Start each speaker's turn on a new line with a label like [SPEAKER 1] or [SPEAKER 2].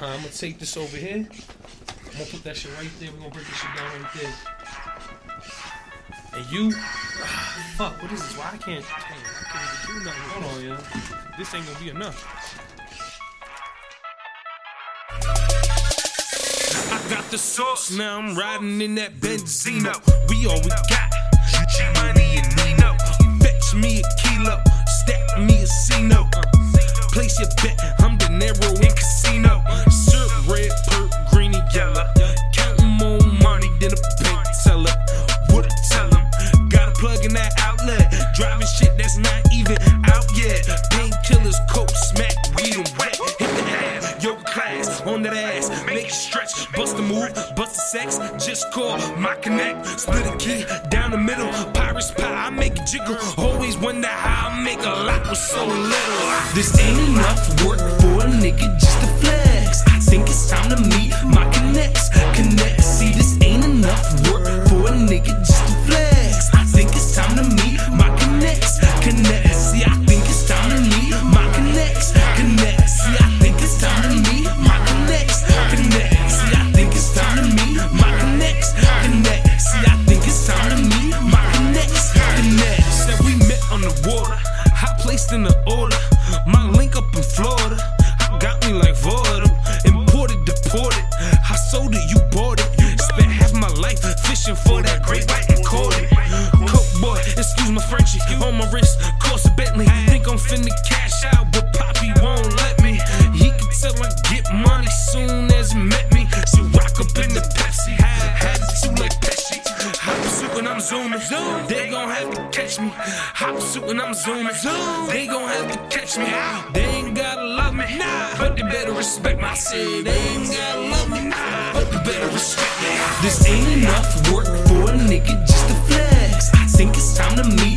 [SPEAKER 1] Alright, I'm gonna take this over here. I'm gonna put that shit right there. We're gonna break this shit down right there. And you, ah, fuck, what is this? Why I can't? Damn, I can't even do nothing. Hold on, yo. This ain't gonna be enough.
[SPEAKER 2] I got the sauce, now I'm riding in that Benzino. We all we got. G money and Nino. Fetch me a out yet. Painkillers, coke, smack, weed, and wet. Hit the ass, yoga class, on that ass. Make it stretch, bust a move, bust a sex. Just call my connect. Split a key down the middle. Pirates pie, I make it jiggle. Always wonder how I make a lot with so little.
[SPEAKER 3] This ain't enough work for a nigga just to flex. I think it's time
[SPEAKER 2] Wrist, course a Bentley. Think I'm finna cash out, but Poppy won't let me. He can tell I get money soon as he met me. So rock up in the Pepsi. Attitude like Pesci. Hop suit when I'm zooming. Zoom. They gon' have to catch me. Hop suit when I'm zooming. Zoom. They gon' have to catch me. They ain't gotta love me, nah. but they better respect my city. They ain't gotta love me, nah. but they better respect me.
[SPEAKER 3] This ain't enough work for a nigga just to flex. I think it's time to meet.